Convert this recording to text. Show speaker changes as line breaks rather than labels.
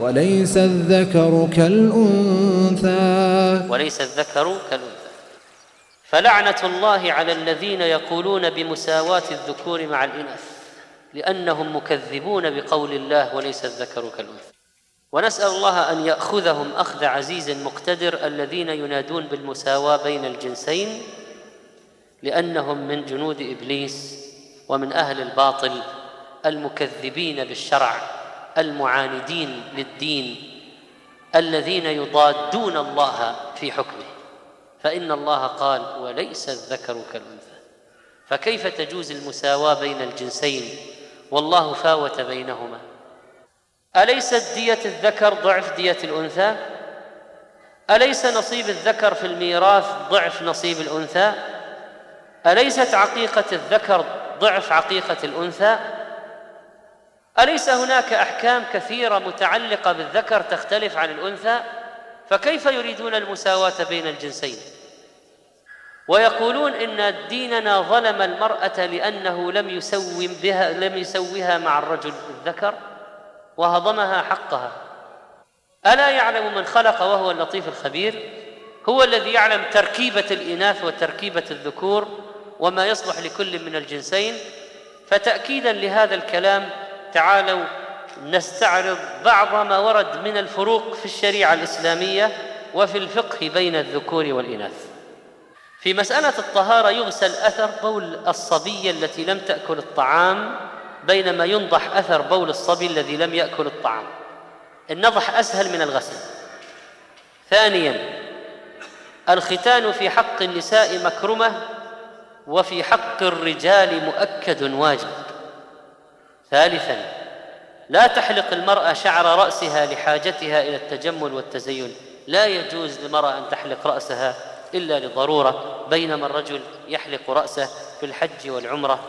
وليس الذكر كالأنثى.
وليس الذكر كالأنثى. فلعنة الله على الذين يقولون بمساواة الذكور مع الإناث لأنهم مكذبون بقول الله وليس الذكر كالأنثى. ونسأل الله أن يأخذهم أخذ عزيز مقتدر الذين ينادون بالمساواة بين الجنسين لأنهم من جنود إبليس ومن أهل الباطل المكذبين بالشرع. المعاندين للدين الذين يضادون الله في حكمه. فإن الله قال وليس الذكر كالأنثى فكيف تجوز المساواة بين الجنسين؟ والله فاوت بينهما. أليست دية الذكر ضعف دية الأنثى؟ أليس نصيب الذكر في الميراث ضعف نصيب الأنثى؟ أليست عقيقة الذكر ضعف عقيقة الأنثى؟ أليس هناك أحكام كثيرة متعلقة بالذكر تختلف عن الأنثى؟ فكيف يريدون المساواة بين الجنسين؟ ويقولون إن ديننا ظلم المرأة لأنه لم يسوم بها لم يسوها مع الرجل الذكر وهضمها حقها. ألا يعلم من خلق وهو اللطيف الخبير؟ هو الذي يعلم تركيبة الإناث وتركيبة الذكور وما يصلح لكل من الجنسين؟ فتأكيدا لهذا الكلام تعالوا نستعرض بعض ما ورد من الفروق في الشريعة الإسلامية وفي الفقه بين الذكور والإناث. في مسألة الطهارة يغسل أثر بول الصبية التي لم تأكل الطعام بينما ينضح أثر بول الصبي الذي لم يأكل الطعام. النضح أسهل من الغسل. ثانيا الختان في حق النساء مكرمة وفي حق الرجال مؤكد واجب. ثالثا لا تحلق المرأة شعر رأسها لحاجتها إلى التجمل والتزين. لا يجوز للمرأة أن تحلق رأسها إلا لضرورة بينما الرجل يحلق رأسه في الحج والعمرة.